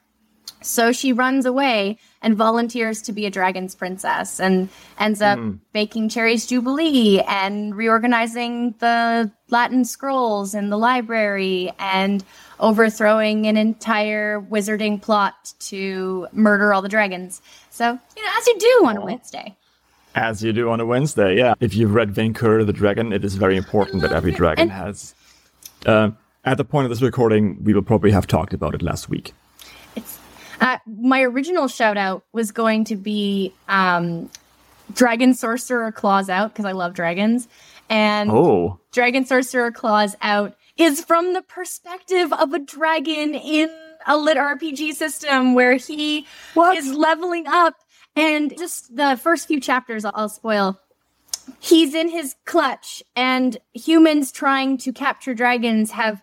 B: So she runs away and volunteers to be a dragon's princess and ends up baking Cherries Jubilee and reorganizing the Latin scrolls in the library and overthrowing an entire wizarding plot to murder all the dragons. So, you know, as you do on a Wednesday.
A: As you do on a Wednesday, yeah. If you've read Venkur the Dragon, it is very important that every
B: it.
A: dragon
B: And-
A: has. Uh, at the point of this recording, we will probably have talked about it last week.
B: It's uh, my original shout out was going to be um, Dragon Sorcerer Claws Out because I love dragons, and
A: Oh,
B: Dragon Sorcerer Claws Out is from the perspective of a dragon in a lit RPG system where he is leveling up, and just the first few chapters I'll, I'll spoil. He's in his clutch, and humans trying to capture dragons have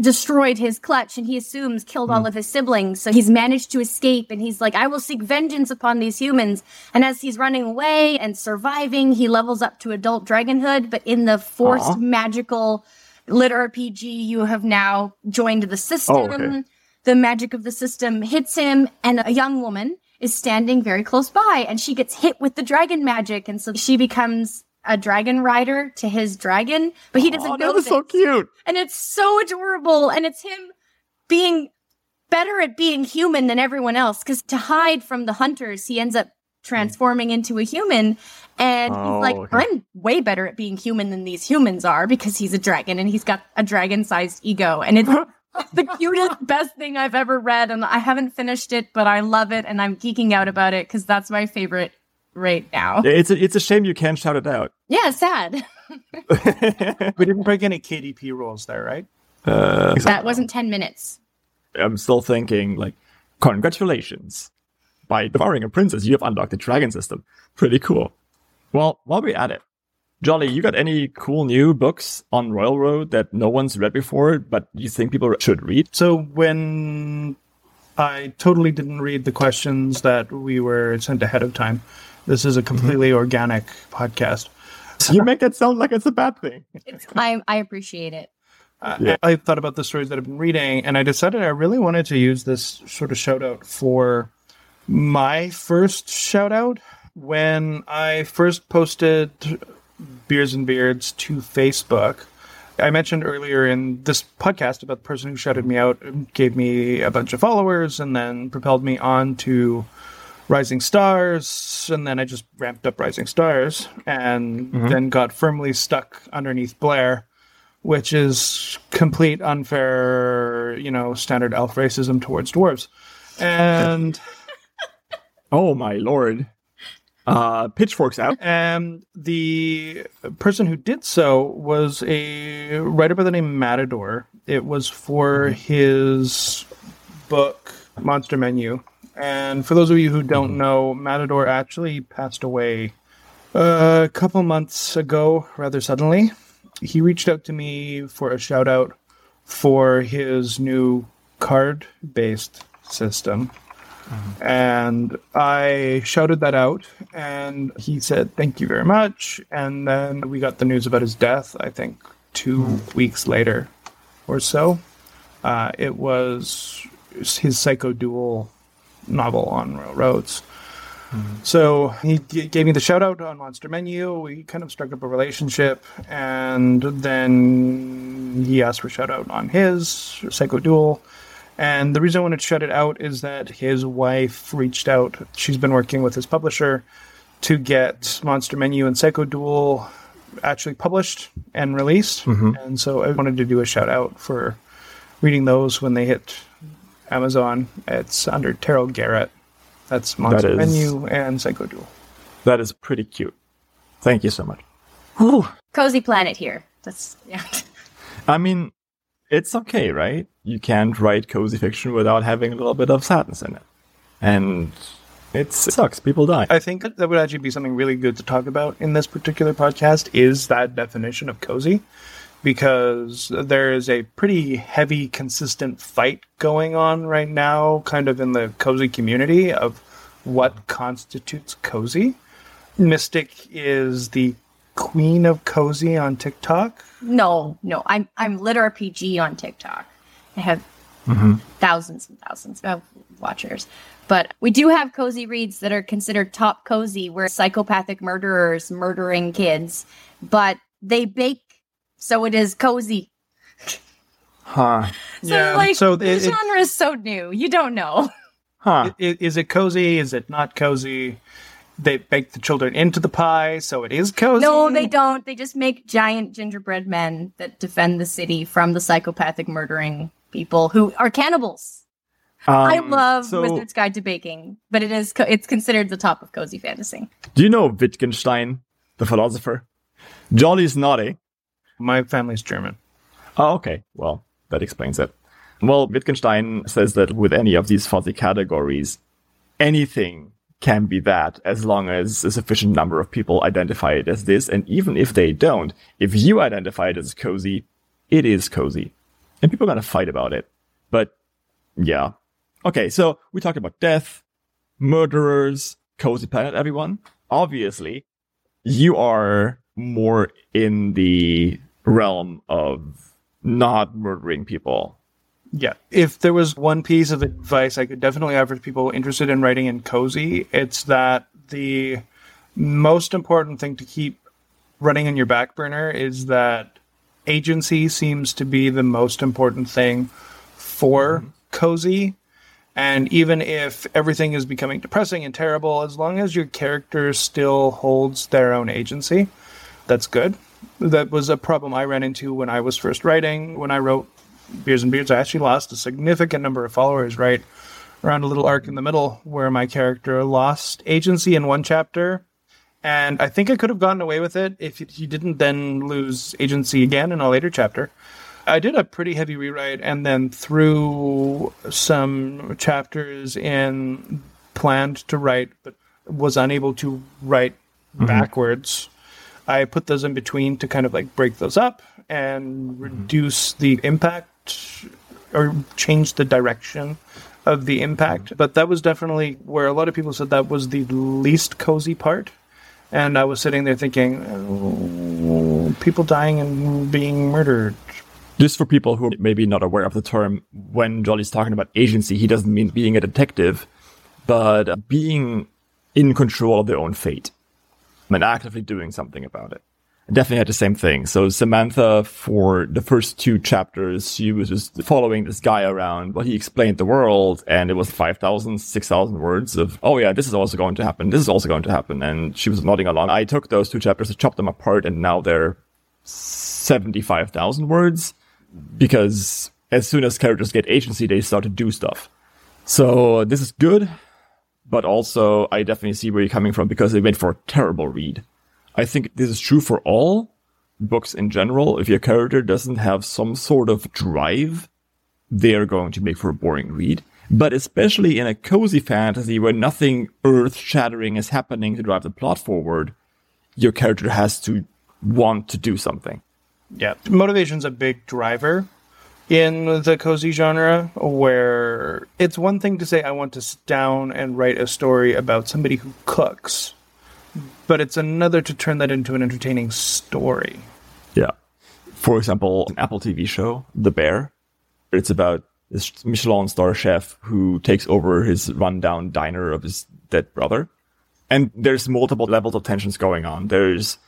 B: destroyed his clutch and he assumes killed all hmm. of his siblings. So he's managed to escape and he's like, I will seek vengeance upon these humans. And as he's running away and surviving, he levels up to adult dragonhood. But in the forced
A: Aw.
B: magical lit RPG, you have now joined the system.
A: Oh, okay.
B: The magic of the system hits him and a young woman is standing very close by and she gets hit with the dragon magic. And so she becomes a dragon rider to his dragon, but he doesn't
A: Oh,
B: know
A: that was so cute.
B: and it's so adorable and it's him being better at being human than everyone else because to hide from the hunters he ends up transforming into a human and
A: Oh,
B: he's like oh,
A: okay.
B: i'm way better at being human than these humans are because he's a dragon and he's got a dragon-sized ego and it's the cutest best thing i've ever read and i haven't finished it but i love it and i'm geeking out about it because that's my favorite right now
A: Yeah, It's a, it's a shame you can't shout it out.
B: yeah sad
C: We didn't break any KDP rules there, right?
A: Uh,
B: that wasn't 10 minutes
A: I'm still thinking like, congratulations. By devouring a princess, you have unlocked the dragon system. Pretty cool. Well, while we're at it, Jolly, you got any cool new books on Royal Road that no one's read before, but you think people should read?
C: So when I totally didn't read the questions that we were sent ahead of time, this is a mm-hmm. completely organic podcast.
A: You make that sound like it's a bad thing.
B: i i appreciate it
C: I-
A: Yeah.
C: I thought about the stories that I've been reading, and I decided I really wanted to use this sort of shout out for my first shout out when I first posted Beers and Beards to Facebook. I mentioned earlier in this podcast about the person who shouted me out, and gave me a bunch of followers, and then propelled me on to Rising Stars, and then I just ramped up Rising Stars, and then got firmly stuck underneath Blair which is complete unfair, you know, standard elf racism towards dwarves. And
A: Oh my lord. Uh, pitchforks out.
C: and the person who did so was a writer by the name Matador. It was for his book Monster Menu. And for those of you who don't mm-hmm. know, Matador actually passed away uh, a couple months ago, rather suddenly. He reached out to me for a shout out for his new card based system. Mm-hmm. And I shouted that out, and he said, Thank you very much. And then we got the news about his death, I think, two mm-hmm. weeks later or so. Uh, it was his Psycho Duel novel on Royal Roads. So he g- gave me the shout out on Monster Menu. We kind of struck up a relationship, and then he asked for shout out on his Psycho Duel. And the reason I wanted to shout it out is that his wife reached out. She's been working with his publisher to get Monster Menu and Psycho Duel actually published and released. Mm-hmm. And so I wanted to do a shout out for reading those when they hit Amazon. It's under Terrell Garrett. That's Monster
A: is-
C: Menu and Psycho Duel.
A: That is pretty cute. Thank you so much. Whew.
B: cozy planet here that's yeah
A: I mean, it's okay, right? You can't write cozy fiction without having a little bit of sadness in it. And it's, it sucks. People die.
C: I think that would actually be something really good to talk about in this particular podcast is that definition of cozy because there is a pretty heavy consistent fight going on right now kind of in the cozy community of what constitutes cozy. Mystic is the queen of cozy on TikTok.
B: no no i'm i'm lit rpg on tiktok i have mm-hmm. thousands and thousands of watchers but we do have cozy reads that are considered top cozy where psychopathic murderers murdering kids but they bake so it is cozy
A: Huh.
B: so
C: Yeah,
B: like
C: so
B: the
C: it- it-
B: genre is so new you don't know
A: Huh.
C: I- Is it cozy? Is it not cozy? They bake the children into the pie, so it is cozy.
B: No, they don't. They just make giant gingerbread men that defend the city from the psychopathic murdering people who are cannibals. I
A: Um,
B: love
A: so,
B: Wizard's Guide to Baking, but it is co- it's considered the top of cozy fantasy.
A: Do you know Wittgenstein, the philosopher? Jolly's naughty.
C: My family's German.
A: Oh, okay. Well, that explains it. Well, Wittgenstein says that with any of these fuzzy categories, anything can be that as long as a sufficient number of people identify it as this. And even if they don't, if you identify it as cozy, it is cozy. and people are going to fight about it. But yeah. Okay. So we talked about death, murderers, cozy planet, everyone. Obviously, you are more in the realm of not murdering people.
C: Yeah. If there was one piece of advice I could definitely offer to people interested in writing in cozy, it's that the most important thing to keep running in your back burner is that agency seems to be the most important thing for mm-hmm. cozy. And even if everything is becoming depressing and terrible, as long as your character still holds their own agency, that's good. That was a problem I ran into when I was first writing. When I wrote Beers and Beards, I actually lost a significant number of followers right around a little arc in the middle where my character lost agency in one chapter. And I think I could have gotten away with it if he didn't then lose agency again in a later chapter. I did a pretty heavy rewrite and then threw some chapters in planned to write, but was unable to write mm-hmm. backwards. I put those in between to kind of like break those up and mm-hmm. reduce the impact or change the direction of the impact. But that was definitely where a lot of people said that was the least cozy part. And I was sitting there thinking, oh, people dying and being murdered.
A: Just for people who are maybe not aware of the term, when Jolly's talking about agency, he doesn't mean being a detective, but being in control of their own fate and actively doing something about it I definitely had the same thing. So Samantha, for the first two chapters, she was just following this guy around while he explained the world, and it was 5,000, 6,000 words of, oh yeah, this is also going to happen. This is also going to happen. And she was nodding along. I took those two chapters, I chopped them apart, and now they're 75,000 words because as soon as characters get agency, they start to do stuff. So this is good, but also I definitely see where you're coming from because it made for a terrible read. I think this is true for all books in general. If your character doesn't have some sort of drive, they are going to make for a boring read. But especially in a cozy fantasy where nothing earth shattering is happening to drive the plot forward, your character has to want to do something.
C: Yeah. Motivation's a big driver in the cozy genre where it's one thing to say I want to sit down and write a story about somebody who cooks but it's another to turn that into an entertaining story.
A: Yeah. For example, an Apple TV show, The Bear. It's about this Michelin star chef who takes over his rundown diner of his dead brother. And there's multiple levels of tensions going on. There's,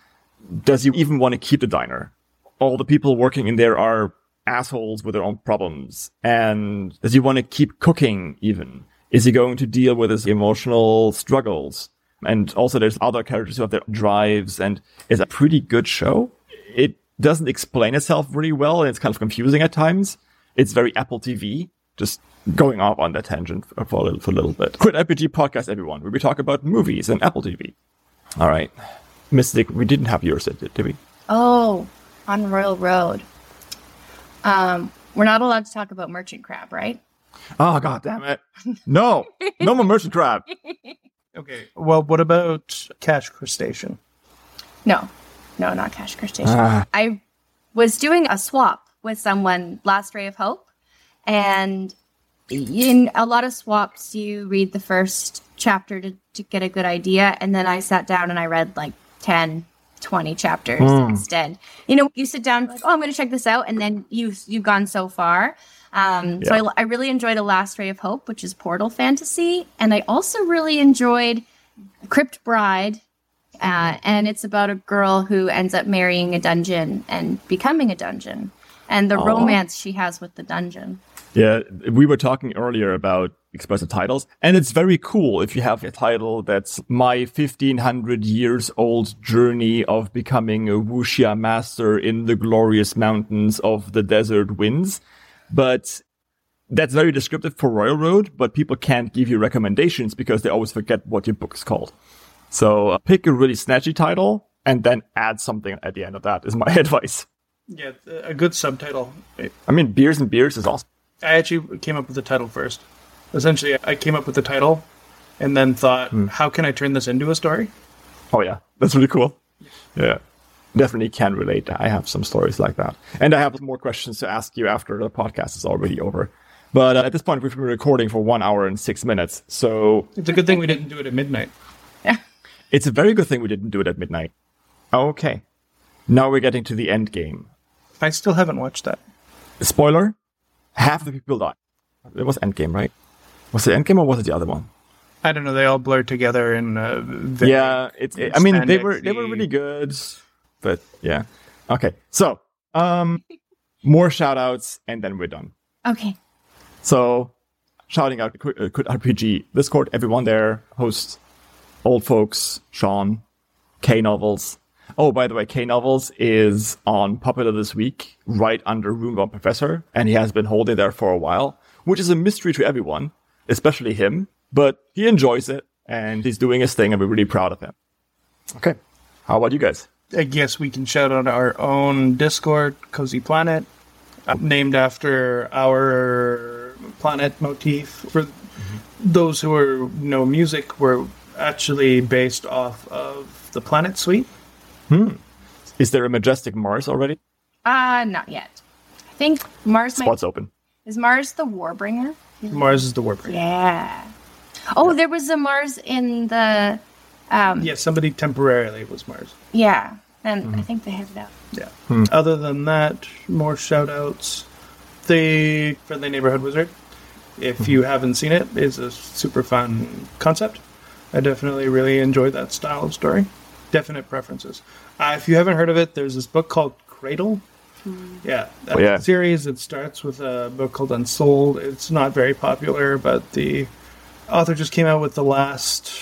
A: does he even want to keep the diner? All the people working in there are assholes with their own problems. And does he want to keep cooking even? Is he going to deal with his emotional struggles? And also there's other characters who have their drives and it's a pretty good show. It doesn't explain itself really well and it's kind of confusing at times. It's very Apple TV, just going off on that tangent for a little, for a little bit. Crit RPG podcast, everyone, where we talk about movies and Apple TV. All right. Mystic, we didn't have yours, did, did we?
B: Oh, on Royal Road. Um, we're not allowed to talk about Merchant Crab, right?
A: Oh, god damn it. No, no more Merchant Crab.
C: Okay. Well, what about cash crustacean?
B: No, no, not cash crustacean. Ah. I was doing a swap with someone last Ray of Hope, and in a lot of swaps, you read the first chapter to, to get a good idea, and then I sat down and I read like 10, 20 chapters mm. instead. You know, you sit down like, oh, I'm going to check this out, and then you you've gone so far. Um, yeah. So I, I, really enjoyed A Last Ray of Hope, which is Portal Fantasy. And I also really enjoyed Crypt Bride. Uh, and it's about a girl who ends up marrying a dungeon and becoming a dungeon and the Aww. romance she has with the dungeon.
A: Yeah, we were talking earlier about expressive titles, and it's very cool if you have a title that's my 1500 years old journey of becoming a wuxia master in the glorious mountains of the desert winds but that's very descriptive for Royal Road, but people can't give you recommendations because they always forget what your book is called. So uh, pick a really snatchy title and then add something at the end of that is my advice.
C: Yeah, a good subtitle.
A: I mean, Beers and Beards is awesome.
C: I actually came up with the title first. Essentially, I came up with the title and then thought, hmm. how can I turn this into a story?
A: Oh, yeah. That's really cool. Yeah. definitely can relate. I have some stories like that. And I have more questions to ask you after the podcast is already over. But uh, at this point, we've been recording for one hour and six minutes. So
C: It's a good thing we didn't do it at midnight. Yeah.
A: It's a very good thing we didn't do it at midnight. Okay. Now we're getting to the end game.
C: I still haven't watched that.
A: Spoiler half the people died. It was Endgame, right? Was it Endgame or was it the other one?
C: I don't know. They all blur together in. Uh, very-
A: yeah, it's. It, I mean, they were they were really good, but yeah. Okay, so um, more shout outs and then we're done.
B: Okay.
A: So, shouting out Crit uh, Crit RPG Discord, everyone there, hosts, old folks, Sean, K Novels. Oh, by the way, K Novels is on Popular this week, right under Roomba Professor, and he has been holding there for a while, which is a mystery to everyone, especially him, but he enjoys it, and he's doing his thing, and we're really proud of him. Okay, how about you guys?
C: I guess we can shout out our own Discord, Cozy Planet, uh, named after our planet motif. For those who are know music, we're actually based off of the Planet Suite. Hmm.
A: Is there a majestic Mars already?
B: Uh, not yet. I think Mars might,
A: Spots open.
B: is Mars the Warbringer?
C: Mars is the warbringer.
B: Yeah. Oh, there was a Mars in the um
C: Yeah, somebody temporarily was Mars.
B: yeah, and I think they have it out.
C: Yeah. Other than that, more shout outs. The Friendly Neighborhood Wizard, if you haven't seen it, is a super fun concept. I definitely really enjoyed that style of story. Definite preferences. Uh, if you haven't heard of it, there's this book called Cradle. Yeah, that
A: yeah.
C: series. It starts with a book called Unsouled. It's not very popular, but the author just came out with the last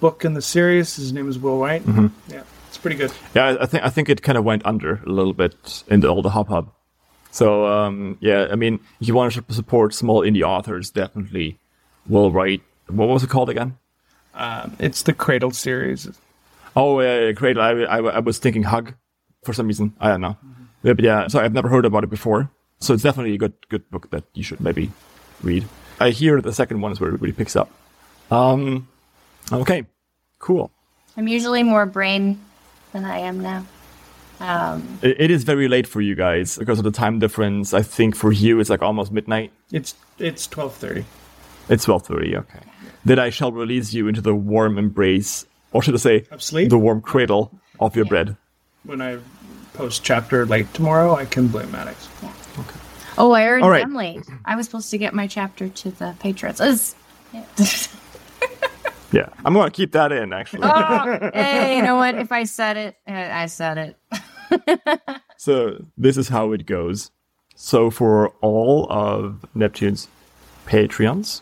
C: book in the series. His name is Will Wight. Yeah, it's pretty good.
A: Yeah, I- think I think it kind of went under a little bit in the older hub hub. So um, yeah, I mean, if you want to support small indie authors, definitely Will Wight. What was it called again?
C: It's the Cradle series.
A: Oh, yeah, uh, great! I, I I was thinking Hug for some reason. I don't know. Yeah, but yeah, so I've never heard about it before. So it's definitely a good good book that you should maybe read. I hear the second one is where it really picks up. Um, okay, cool.
B: I'm usually more brain than I am now. Um,
A: It, it is very late for you guys because of the time difference. I think for you it's like almost midnight.
C: It's it's twelve thirty.
A: It's twelve thirty. Okay. That I shall release you into the warm embrace, or should I say,
C: Of sleep?
A: the warm cradle of your bread.
C: When I post chapter late tomorrow, I can blame Madix. Okay.
B: oh, I already
A: All right.
B: am late. I was supposed to get my chapter to the patrons. It's- yeah.
A: Yeah, I'm gonna keep that in actually.
B: oh, hey, you know what? If I said it, uh, I said it.
A: So this is how it goes. So for all of Neptune's Patreons,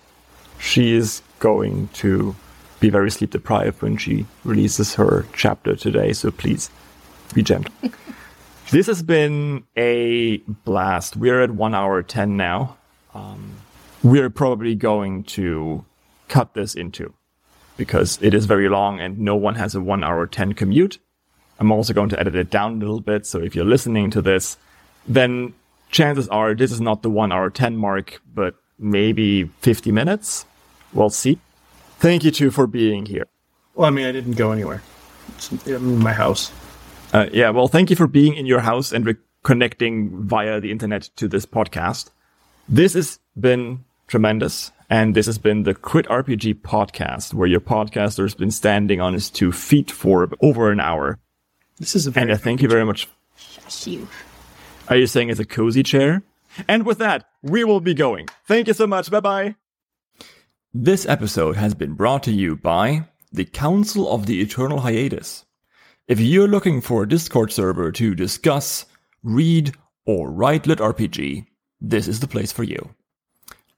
A: she is going to be very sleep deprived when she releases her chapter today. So please be gentle. this has been a blast. We're at one hour ten now. Um, we're probably going to cut this into because it is very long and no one has a one hour ten commute. I'm also going to edit it down a little bit. So if you're listening to this, then chances are this is not the one hour 10 mark, but maybe 50 minutes. We'll see. Thank you two for being here.
C: Well, I mean, I didn't go anywhere. It's in my house.
A: Uh, yeah, well, thank you for being in your house and re- connecting via the internet to this podcast. This has been tremendous. And this has been the Crit RPG podcast, where your podcaster has been standing on his two feet for over an hour.
C: This is a very
A: And I thank you very much
B: Shush you.
A: Are you saying it's a cozy chair? And with that, we will be going. Thank you so much. Bye bye. This episode has been brought to you by the Council of the Eternal Hiatus. If you're looking for a Discord server to discuss, read, or write lit RPG, this is the place for you.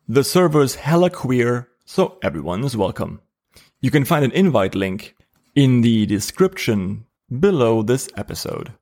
A: The server's hella queer, so everyone is welcome. You can find an invite link in the description below this episode.